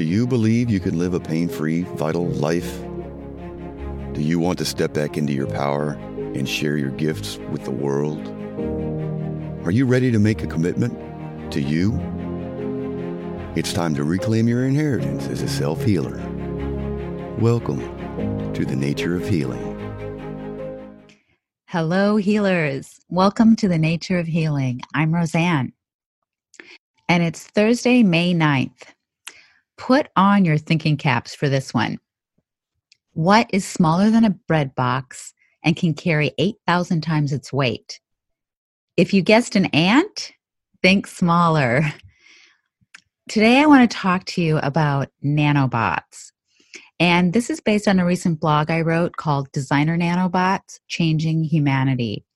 Do you believe you can live a pain-free, vital life? Do you want to step back into your power and share your gifts with the world? Are you ready to make a commitment to you? It's time to reclaim your inheritance as a self-healer. Welcome to the Nature of Healing. Hello, healers. Welcome to the Nature of Healing. I'm Roseanne. And it's Thursday, May 9th. Put on your thinking caps for this one. What is smaller than a bread box and can carry 8,000 times its weight? If you guessed an ant, think smaller. Today, I want to talk to you about nanobots. And this is based on a recent blog I wrote called Designer Nanobots Changing Humanity.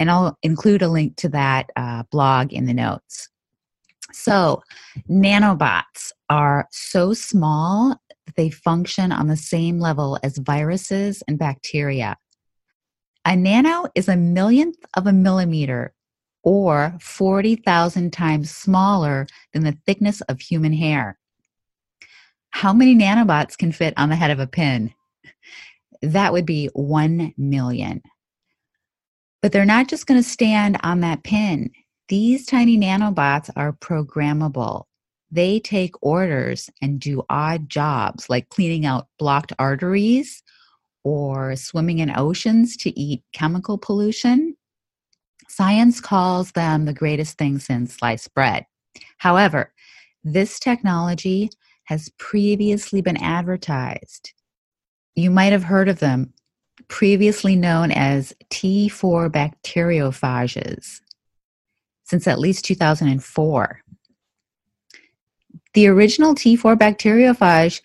And I'll include a link to that uh, blog in the notes. So, nanobots are so small that they function on the same level as viruses and bacteria. A nano is a millionth of a millimeter or 40,000 times smaller than the thickness of human hair. How many nanobots can fit on the head of a pin? That would be 1 million. But they're not just going to stand on that pin. These tiny nanobots are programmable. They take orders and do odd jobs like cleaning out blocked arteries or swimming in oceans to eat chemical pollution. Science calls them the greatest thing since sliced bread. However, this technology has previously been advertised. You might have heard of them, previously known as T4 bacteriophages, since at least 2004. The original T4 bacteriophage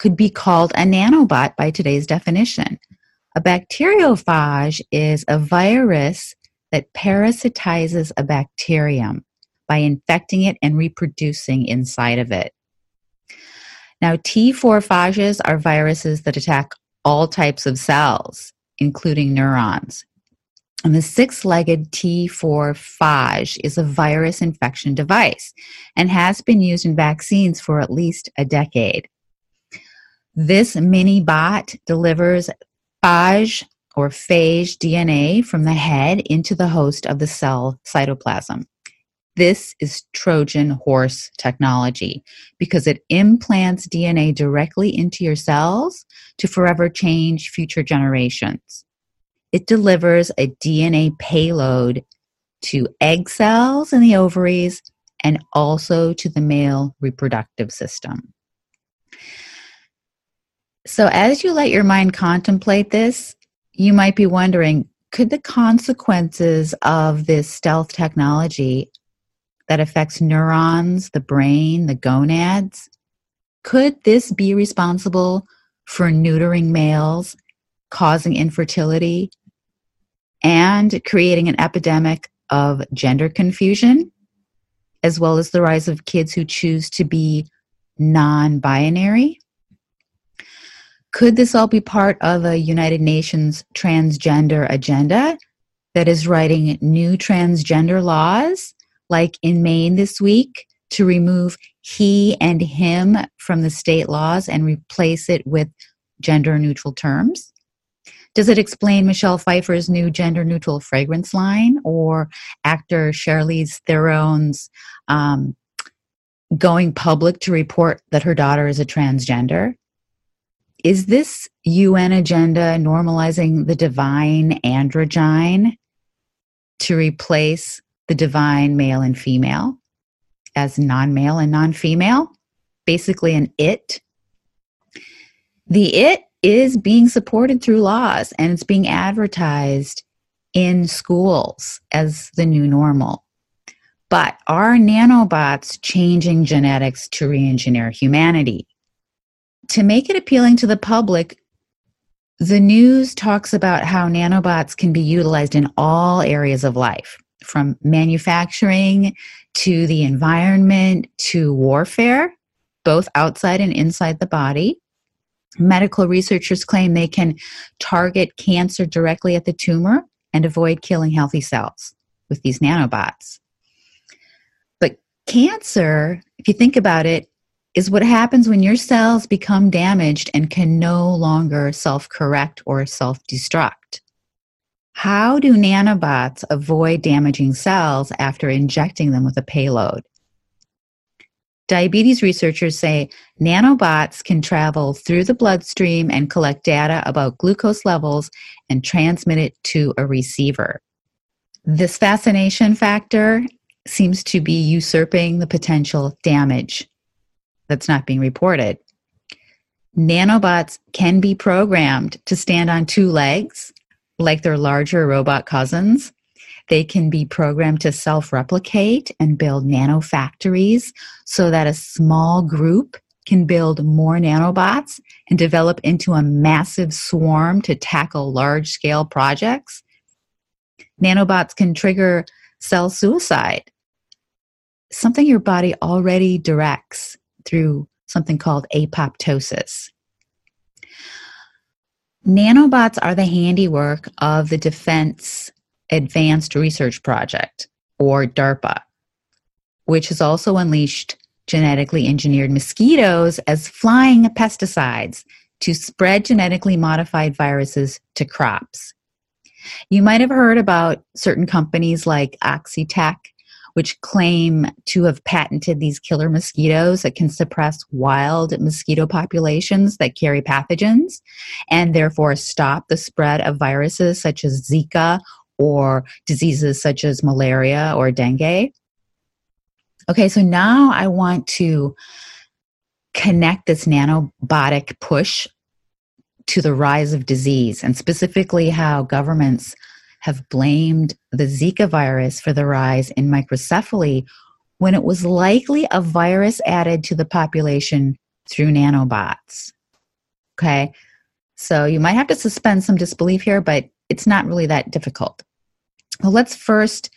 could be called a nanobot by today's definition. A bacteriophage is a virus that parasitizes a bacterium by infecting it and reproducing inside of it. Now, T4 phages are viruses that attack all types of cells, including neurons. And the six legged T4 phage is a virus infection device and has been used in vaccines for at least a decade. This mini bot delivers phage or phage DNA from the head into the host of the cell cytoplasm. This is Trojan horse technology because it implants DNA directly into your cells to forever change future generations. It delivers a DNA payload to egg cells in the ovaries and also to the male reproductive system. So, as you let your mind contemplate this, you might be wondering could the consequences of this stealth technology that affects neurons, the brain, the gonads. Could this be responsible for neutering males, causing infertility, and creating an epidemic of gender confusion, as well as the rise of kids who choose to be non binary? Could this all be part of a United Nations transgender agenda that is writing new transgender laws like in Maine this week, to remove he and him from the state laws and replace it with gender neutral terms? Does it explain Michelle Pfeiffer's new gender neutral fragrance line or actor Charlize Theron's um, going public to report that her daughter is a transgender? Is this UN agenda normalizing the divine androgyne to replace the divine male and female as non male and non female, basically an it. The it is being supported through laws and it's being advertised in schools as the new normal. But are nanobots changing genetics to re engineer humanity? To make it appealing to the public, the news talks about how nanobots can be utilized in all areas of life, from manufacturing to the environment to warfare, both outside and inside the body. Medical researchers claim they can target cancer directly at the tumor and avoid killing healthy cells with these nanobots. But cancer, if you think about it, is what happens when your cells become damaged and can no longer self correct or self destruct. How do nanobots avoid damaging cells after injecting them with a payload? Diabetes researchers say nanobots can travel through the bloodstream and collect data about glucose levels and transmit it to a receiver. This fascination factor seems to be usurping the potential damage that's not being reported. Nanobots can be programmed to stand on two legs, like their larger robot cousins. They can be programmed to self replicate and build nanofactories so that a small group can build more nanobots and develop into a massive swarm to tackle large scale projects. Nanobots can trigger cell suicide, something your body already directs through something called apoptosis. Nanobots are the handiwork of the Defense Advanced Research Project, or DARPA, which has also unleashed genetically engineered mosquitoes as flying pesticides to spread genetically modified viruses to crops. You might have heard about certain companies like Oxitec which claim to have patented these killer mosquitoes that can suppress wild mosquito populations that carry pathogens and therefore stop the spread of viruses such as Zika or diseases such as malaria or dengue. Okay, so now I want to connect this nanobotic push to the rise of disease and specifically how governments have blamed the Zika virus for the rise in microcephaly when it was likely a virus added to the population through nanobots. Okay, so you might have to suspend some disbelief here, but it's not really that difficult. Well, let's first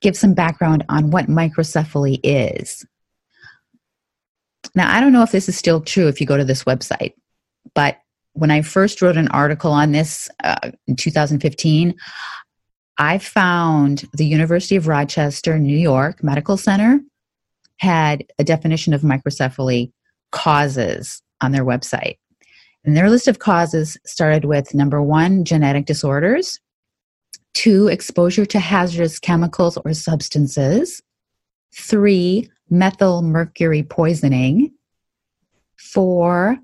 give some background on what microcephaly is. Now, I don't know if this is still true if you go to this website, but when I first wrote an article on this uh, in 2015, I found the University of Rochester, New York Medical Center had a definition of microcephaly causes on their website. And their list of causes started with number one, genetic disorders, two, exposure to hazardous chemicals or substances, three, methyl mercury poisoning, four,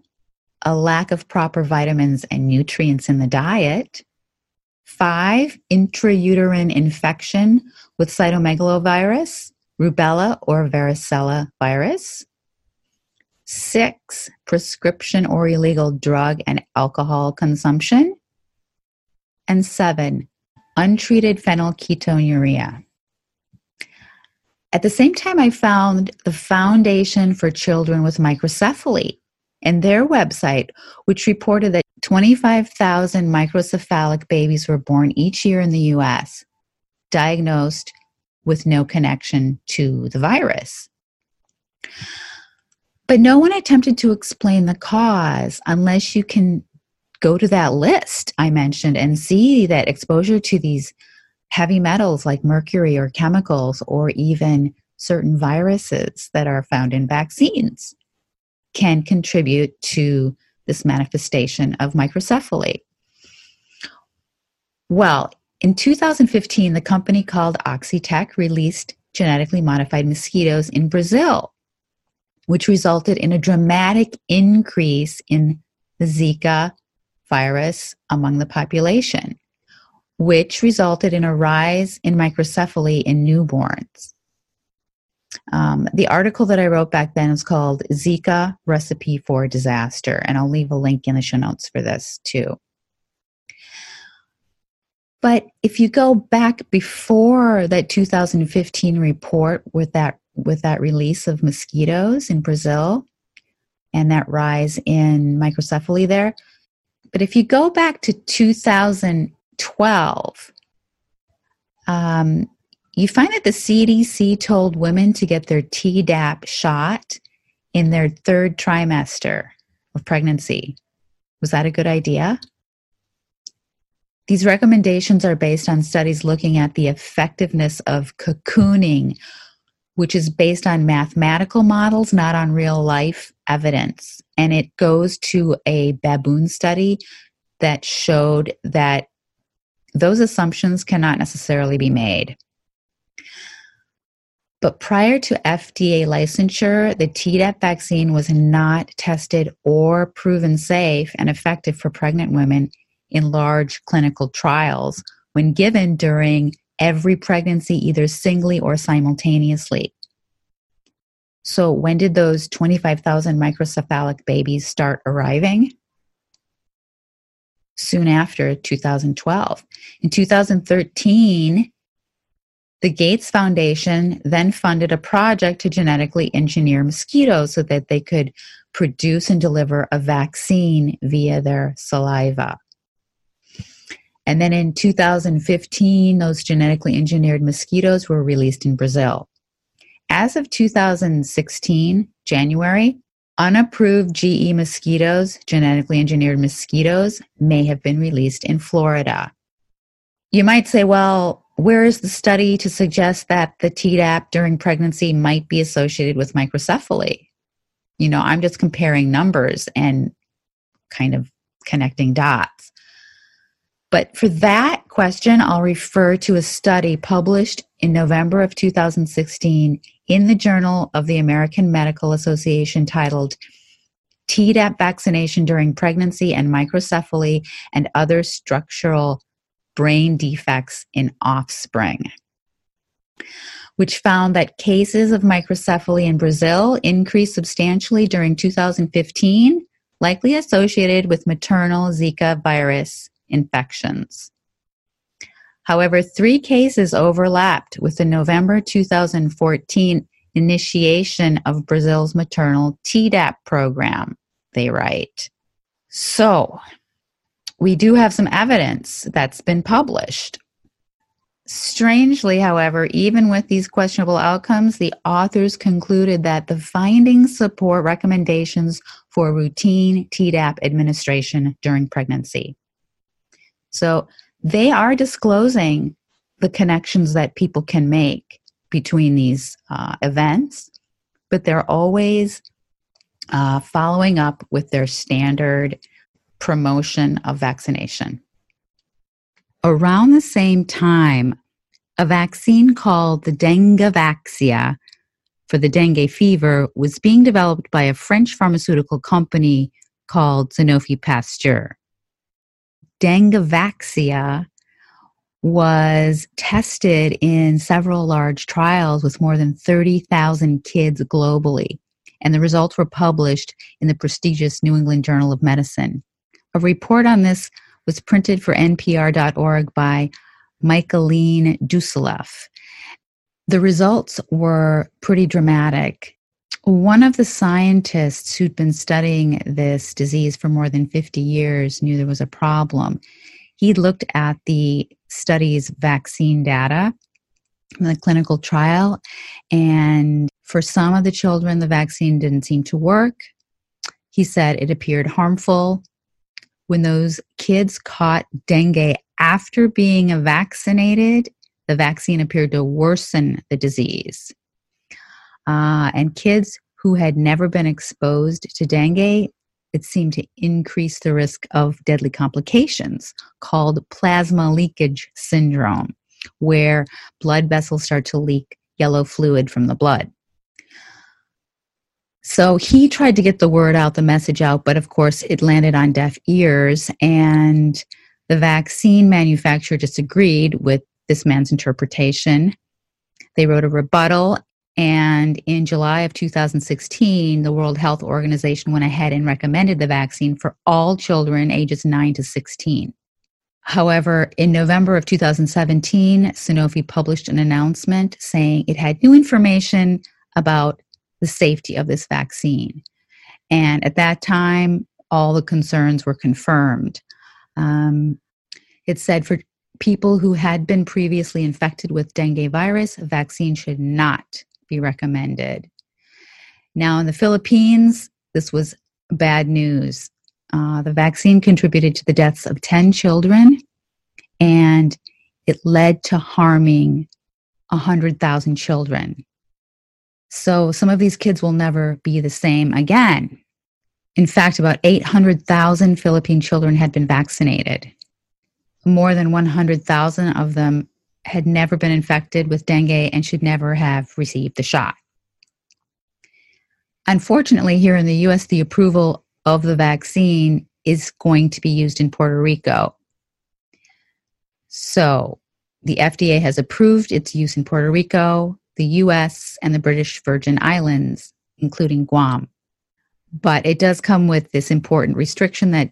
a lack of proper vitamins and nutrients in the diet. Five, intrauterine infection with cytomegalovirus, rubella or varicella virus. Six, prescription or illegal drug and alcohol consumption. And seven, untreated phenylketonuria. At the same time, I found the Foundation for Children with Microcephaly and their website, which reported that 25,000 microcephalic babies were born each year in the US, diagnosed with no connection to the virus. But no one attempted to explain the cause unless you can go to that list I mentioned and see that exposure to these heavy metals like mercury or chemicals or even certain viruses that are found in vaccines can contribute to this manifestation of microcephaly. Well, in 2015, the company called Oxitec released genetically modified mosquitoes in Brazil, which resulted in a dramatic increase in the Zika virus among the population, which resulted in a rise in microcephaly in newborns. Um, the article that I wrote back then is called Zika Recipe for Disaster, and I'll leave a link in the show notes for this too. But if you go back before that 2015 report with that with that release of mosquitoes in Brazil and that rise in microcephaly there, but if you go back to 2012, um, you find that the CDC told women to get their Tdap shot in their third trimester of pregnancy. Was that a good idea? These recommendations are based on studies looking at the effectiveness of cocooning, which is based on mathematical models, not on real life evidence. And it goes to a baboon study that showed that those assumptions cannot necessarily be made. But prior to FDA licensure, the Tdap vaccine was not tested or proven safe and effective for pregnant women in large clinical trials when given during every pregnancy, either singly or simultaneously. So, when did those 25,000 microcephalic babies start arriving? Soon after 2012. In 2013, the Gates Foundation then funded a project to genetically engineer mosquitoes so that they could produce and deliver a vaccine via their saliva. And then in 2015, those genetically engineered mosquitoes were released in Brazil. As of 2016, January, unapproved GE mosquitoes, genetically engineered mosquitoes, may have been released in Florida. You might say, well, where is the study to suggest that the Tdap during pregnancy might be associated with microcephaly? You know, I'm just comparing numbers and kind of connecting dots. But for that question, I'll refer to a study published in November of 2016 in the Journal of the American Medical Association titled Tdap Vaccination During Pregnancy and Microcephaly and Other Structural Brain Defects in Offspring, which found that cases of microcephaly in Brazil increased substantially during 2015, likely associated with maternal Zika virus infections. However, three cases overlapped with the November 2014 initiation of Brazil's maternal Tdap program, they write. So, we do have some evidence that's been published. Strangely, however, even with these questionable outcomes, the authors concluded that the findings support recommendations for routine Tdap administration during pregnancy. So they are disclosing the connections that people can make between these uh, events, but they're always uh, following up with their standard promotion of vaccination. Around the same time, a vaccine called the Dengvaxia for the dengue fever was being developed by a French pharmaceutical company called Sanofi Pasteur. Dengvaxia was tested in several large trials with more than 30,000 kids globally, and the results were published in the prestigious New England Journal of Medicine. A report on this was printed for NPR.org by Michaeleen Doucleff. The results were pretty dramatic. One of the scientists who'd been studying this disease for more than 50 years knew there was a problem. He looked at the study's vaccine data the clinical trial, and for some of the children, the vaccine didn't seem to work. He said it appeared harmful. When those kids caught dengue after being vaccinated, the vaccine appeared to worsen the disease. Uh, and kids who had never been exposed to dengue, it seemed to increase the risk of deadly complications called plasma leakage syndrome, where blood vessels start to leak yellow fluid from the blood. So he tried to get the word out, the message out, but of course it landed on deaf ears, and the vaccine manufacturer disagreed with this man's interpretation. They wrote a rebuttal and in July of 2016, the World Health Organization went ahead and recommended the vaccine for all children ages 9 to 16. However, in November of 2017, Sanofi published an announcement saying it had new information about the safety of this vaccine. And at that time, all the concerns were confirmed. Um, it said for people who had been previously infected with dengue virus, vaccine should not be recommended. Now, in the Philippines, this was bad news. Uh, the vaccine contributed to the deaths of 10 children and it led to harming 100,000 children. So some of these kids will never be the same again. In fact, about 800,000 Philippine children had been vaccinated. More than 100,000 of them had never been infected with dengue and should never have received the shot. Unfortunately, here in the US, the approval of the vaccine is going to be used in Puerto Rico. So the FDA has approved its use in Puerto Rico, the US, and the British Virgin Islands, including Guam. But it does come with this important restriction that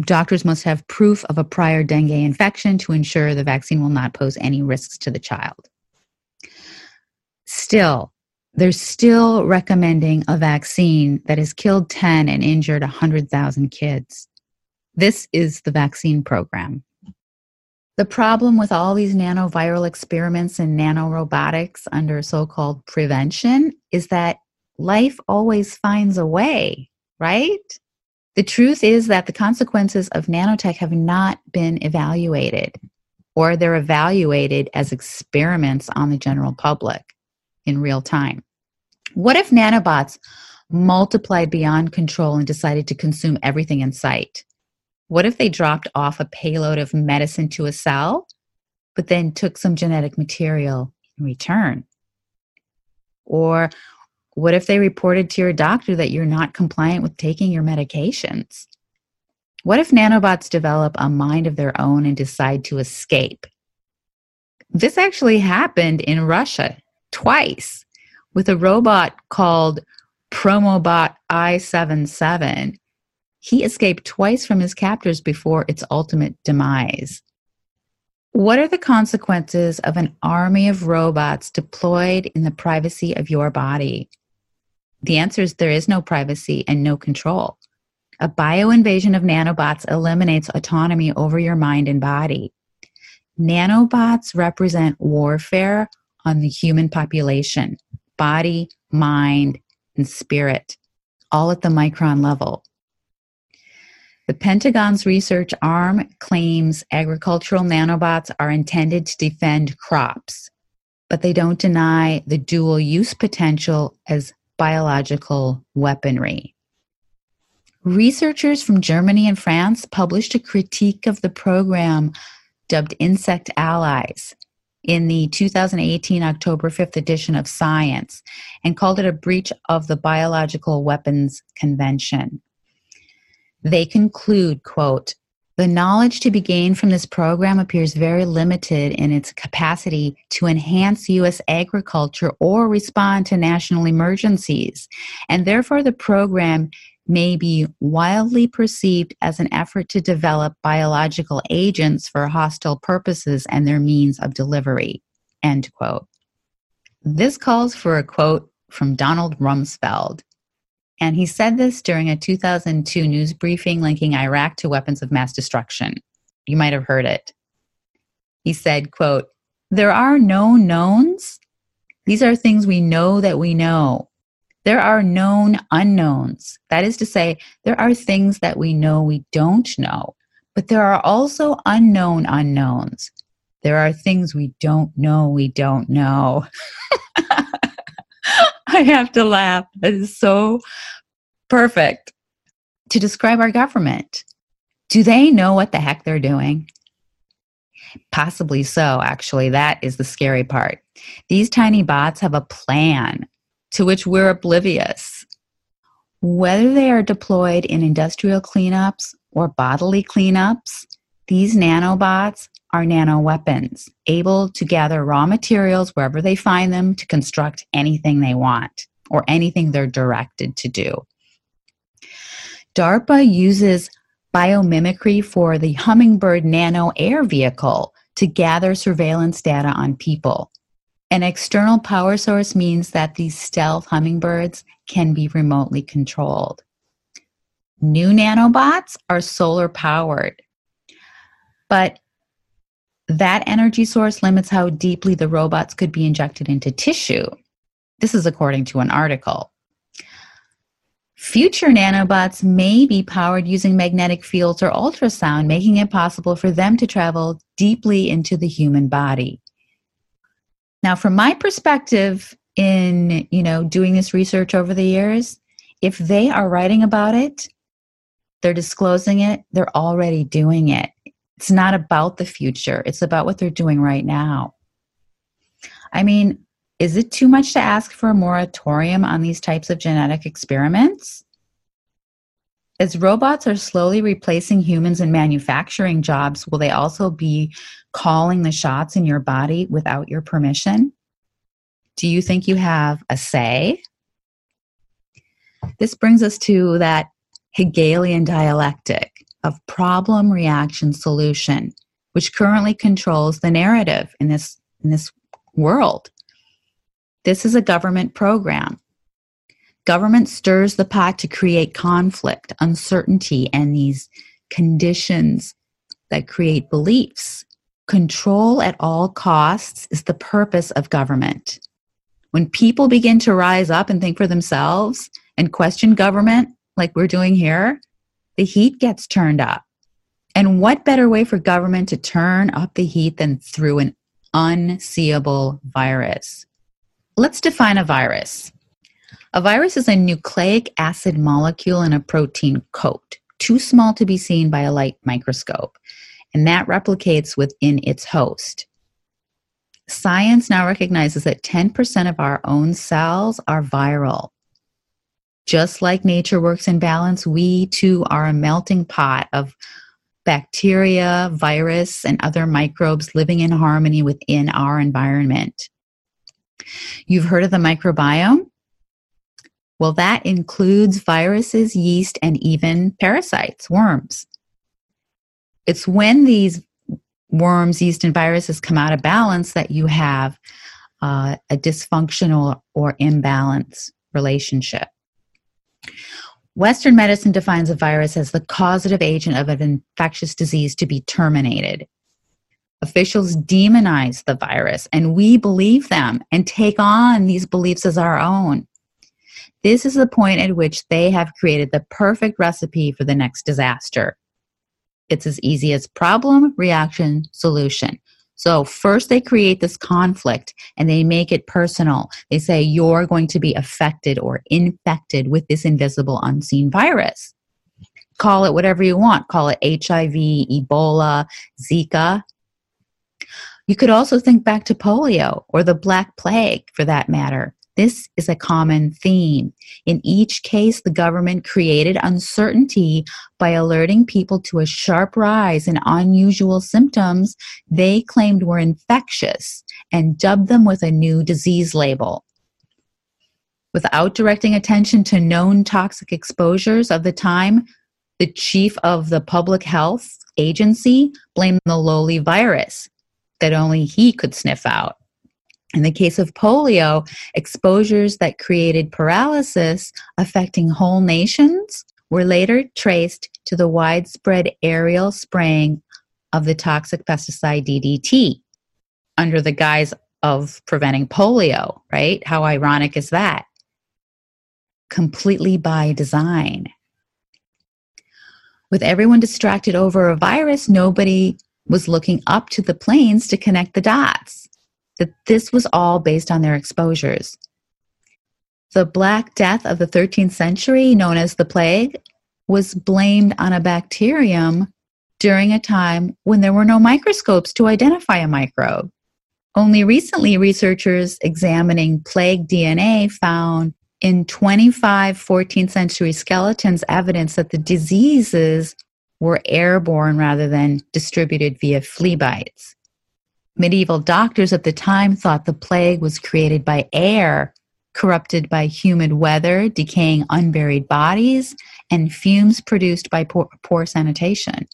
doctors must have proof of a prior dengue infection to ensure the vaccine will not pose any risks to the child. Still, they're still recommending a vaccine that has killed 10 and injured 100,000 kids. This is the vaccine program. The problem with all these nanoviral experiments and nanorobotics under so called prevention is that life always finds a way, right? The truth is that the consequences of nanotech have not been evaluated, or they're evaluated as experiments on the general public in real time. What if nanobots multiplied beyond control and decided to consume everything in sight? What if they dropped off a payload of medicine to a cell, but then took some genetic material in return? Or what if they reported to your doctor that you're not compliant with taking your medications? What if nanobots develop a mind of their own and decide to escape? This actually happened in Russia twice with a robot called Promobot IR77. He escaped twice from his captors before its ultimate demise. What are the consequences of an army of robots deployed in the privacy of your body? The answer is there is no privacy and no control. A bio invasion of nanobots eliminates autonomy over your mind and body. Nanobots represent warfare on the human population body, mind, and spirit, all at the micron level. The Pentagon's research arm claims agricultural nanobots are intended to defend crops, but they don't deny the dual use potential as biological weaponry. Researchers from Germany and France published a critique of the program dubbed Insect Allies in the 2018 October 5th edition of Science and called it a breach of the Biological Weapons Convention. They conclude, quote, the knowledge to be gained from this program appears very limited in its capacity to enhance U.S. agriculture or respond to national emergencies, and therefore the program may be wildly perceived as an effort to develop biological agents for hostile purposes and their means of delivery. End quote. This calls for a quote from Donald Rumsfeld. And he said this during a 2002 news briefing linking Iraq to weapons of mass destruction. You might have heard it. He said, quote, there are no knowns. These are things we know that we know. There are known unknowns. That is to say, there are things that we know we don't know, but there are also unknown unknowns. There are things we don't know we don't know. I have to laugh. That is so perfect. To describe our government, do they know what the heck they're doing? Possibly so, actually. That is the scary part. These tiny bots have a plan to which we're oblivious. Whether they are deployed in industrial cleanups or bodily cleanups, these nanobots are nano weapons, able to gather raw materials wherever they find them to construct anything they want or anything they're directed to do. DARPA uses biomimicry for the Hummingbird Nano Air vehicle to gather surveillance data on people. An external power source means that these stealth hummingbirds can be remotely controlled. New nanobots are solar powered, but that energy source limits how deeply the robots could be injected into tissue. This is according to an article. Future nanobots may be powered using magnetic fields or ultrasound, making it possible for them to travel deeply into the human body. Now, from my perspective in, you know, doing this research over the years, if they are writing about it, they're disclosing it, they're already doing it. It's not about the future, it's about what they're doing right now. I mean, is it too much to ask for a moratorium on these types of genetic experiments? As robots are slowly replacing humans in manufacturing jobs, will they also be calling the shots in your body without your permission? Do you think you have a say? This brings us to that Hegelian dialectic of problem, reaction, solution, which currently controls the narrative in this, in this world. This is a government program. Government stirs the pot to create conflict, uncertainty, and these conditions that create beliefs. Control at all costs is the purpose of government. When people begin to rise up and think for themselves and question government, like we're doing here, the heat gets turned up. And what better way for government to turn up the heat than through an unseeable virus? Let's define a virus. A virus is a nucleic acid molecule in a protein coat, too small to be seen by a light microscope, and that replicates within its host. Science now recognizes that 10% of our own cells are viral. Just like nature works in balance, we too are a melting pot of bacteria, virus, and other microbes living in harmony within our environment. You've heard of the microbiome? Well, that includes viruses, yeast, and even parasites, worms. It's when these worms, yeast, and viruses come out of balance that you have uh, a dysfunctional or imbalance relationship. Western medicine defines a virus as the causative agent of an infectious disease to be terminated. Officials demonize the virus, and we believe them and take on these beliefs as our own. This is the point at which they have created the perfect recipe for the next disaster. It's as easy as problem, reaction, solution. So, first they create this conflict and they make it personal. They say, You're going to be affected or infected with this invisible, unseen virus. Call it whatever you want. Call it HIV, Ebola, Zika. You could also think back to polio or the Black Plague for that matter. This is a common theme. In each case, the government created uncertainty by alerting people to a sharp rise in unusual symptoms they claimed were infectious and dubbed them with a new disease label. Without directing attention to known toxic exposures of the time, the chief of the public health agency blamed the lowly virus that only he could sniff out. In the case of polio, exposures that created paralysis affecting whole nations were later traced to the widespread aerial spraying of the toxic pesticide DDT under the guise of preventing polio, right? How ironic is that? Completely by design. With everyone distracted over a virus, nobody was looking up to the planes to connect the dots, that this was all based on their exposures. The Black Death of the 13th century, known as the plague, was blamed on a bacterium during a time when there were no microscopes to identify a microbe. Only recently, researchers examining plague DNA found in 25 14th century skeletons evidence that the diseases were airborne rather than distributed via flea bites. Medieval doctors at the time thought the plague was created by air corrupted by humid weather, decaying unburied bodies, and fumes produced by poor, poor sanitation.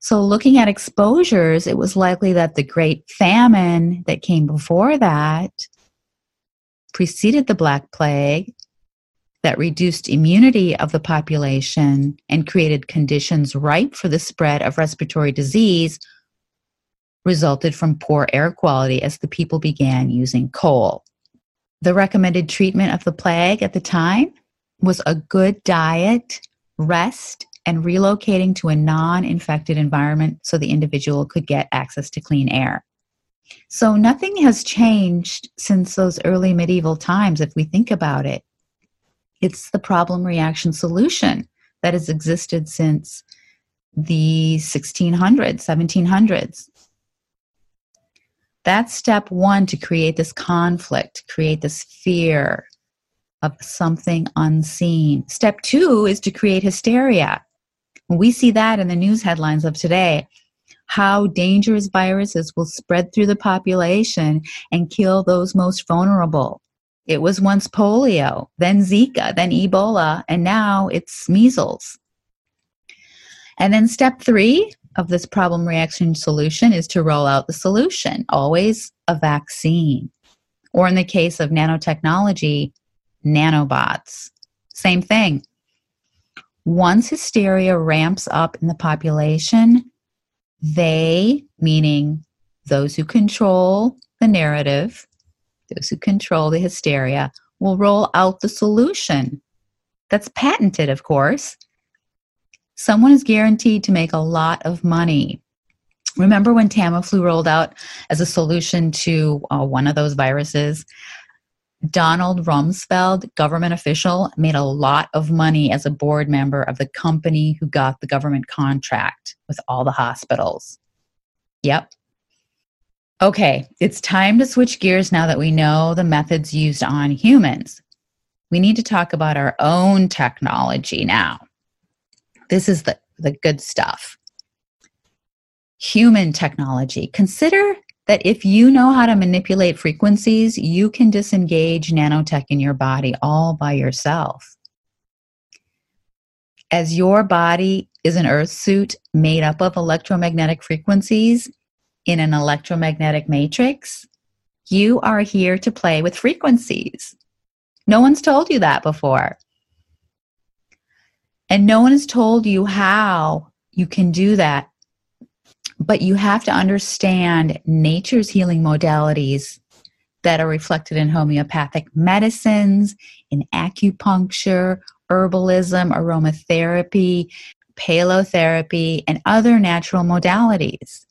So, looking at exposures, it was likely that the Great Famine that came before that preceded the Black Plague that reduced immunity of the population and created conditions ripe for the spread of respiratory disease resulted from poor air quality as the people began using coal. The recommended treatment of the plague at the time was a good diet, rest, and relocating to a non infected environment so the individual could get access to clean air. So nothing has changed since those early medieval times if we think about it. It's the problem reaction solution that has existed since the 1600s, 1700s. That's step one to create this conflict, create this fear of something unseen. Step two is to create hysteria. We see that in the news headlines of today how dangerous viruses will spread through the population and kill those most vulnerable. It was once polio, then Zika, then Ebola, and now it's measles. And then step three of this problem reaction solution is to roll out the solution, always a vaccine. Or in the case of nanotechnology, nanobots. Same thing. Once hysteria ramps up in the population, they, meaning those who control the narrative, those who control the hysteria, will roll out the solution. That's patented, of course. Someone is guaranteed to make a lot of money. Remember when Tamiflu rolled out as a solution to uh, one of those viruses? Donald Rumsfeld, government official, made a lot of money as a board member of the company who got the government contract with all the hospitals. Yep, Okay, it's time to switch gears now that we know the methods used on humans. We need to talk about our own technology now. This is the, the good stuff. Human technology. Consider that if you know how to manipulate frequencies, you can disengage nanotech in your body all by yourself. As your body is an earth suit made up of electromagnetic frequencies, in an electromagnetic matrix, you are here to play with frequencies. No one's told you that before. And no one has told you how you can do that. But you have to understand nature's healing modalities that are reflected in homeopathic medicines, in acupuncture, herbalism, aromatherapy, palotherapy, and other natural modalities.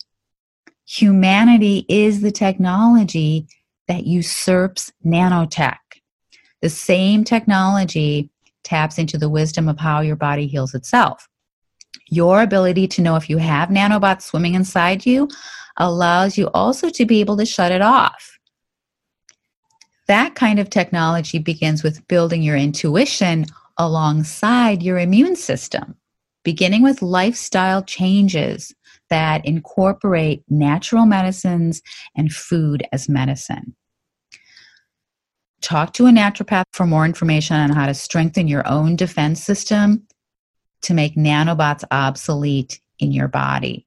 Humanity is the technology that usurps nanotech. The same technology taps into the wisdom of how your body heals itself. Your ability to know if you have nanobots swimming inside you allows you also to be able to shut it off. That kind of technology begins with building your intuition alongside your immune system, beginning with lifestyle changes that incorporate natural medicines and food as medicine. Talk to a naturopath for more information on how to strengthen your own defense system to make nanobots obsolete in your body.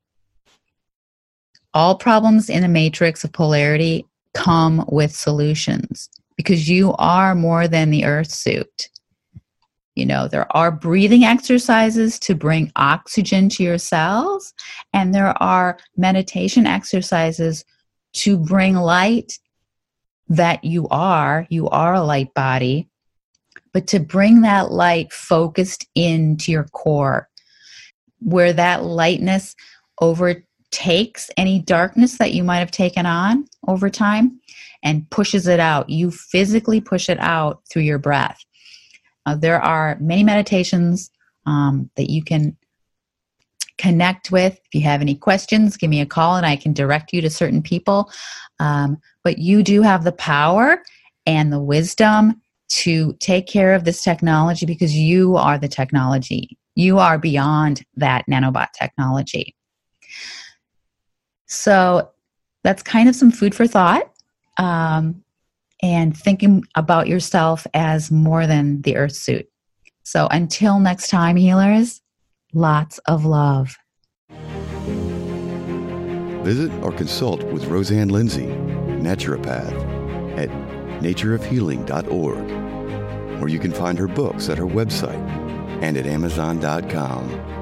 All problems in the matrix of polarity come with solutions because you are more than the earth suit. You know, there are breathing exercises to bring oxygen to your cells, and there are meditation exercises to bring light that you are. You are a light body, but to bring that light focused into your core, where that lightness overtakes any darkness that you might have taken on over time and pushes it out. You physically push it out through your breath. Uh, there are many meditations um, that you can connect with. If you have any questions, give me a call and I can direct you to certain people. Um, but you do have the power and the wisdom to take care of this technology because you are the technology. You are beyond that nanobot technology. So that's kind of some food for thought. Um, and thinking about yourself as more than the earth suit. So until next time, healers, lots of love. Visit or consult with Roseanne Lindsay, naturopath, at natureofhealing.org, or you can find her books at her website and at amazon.com.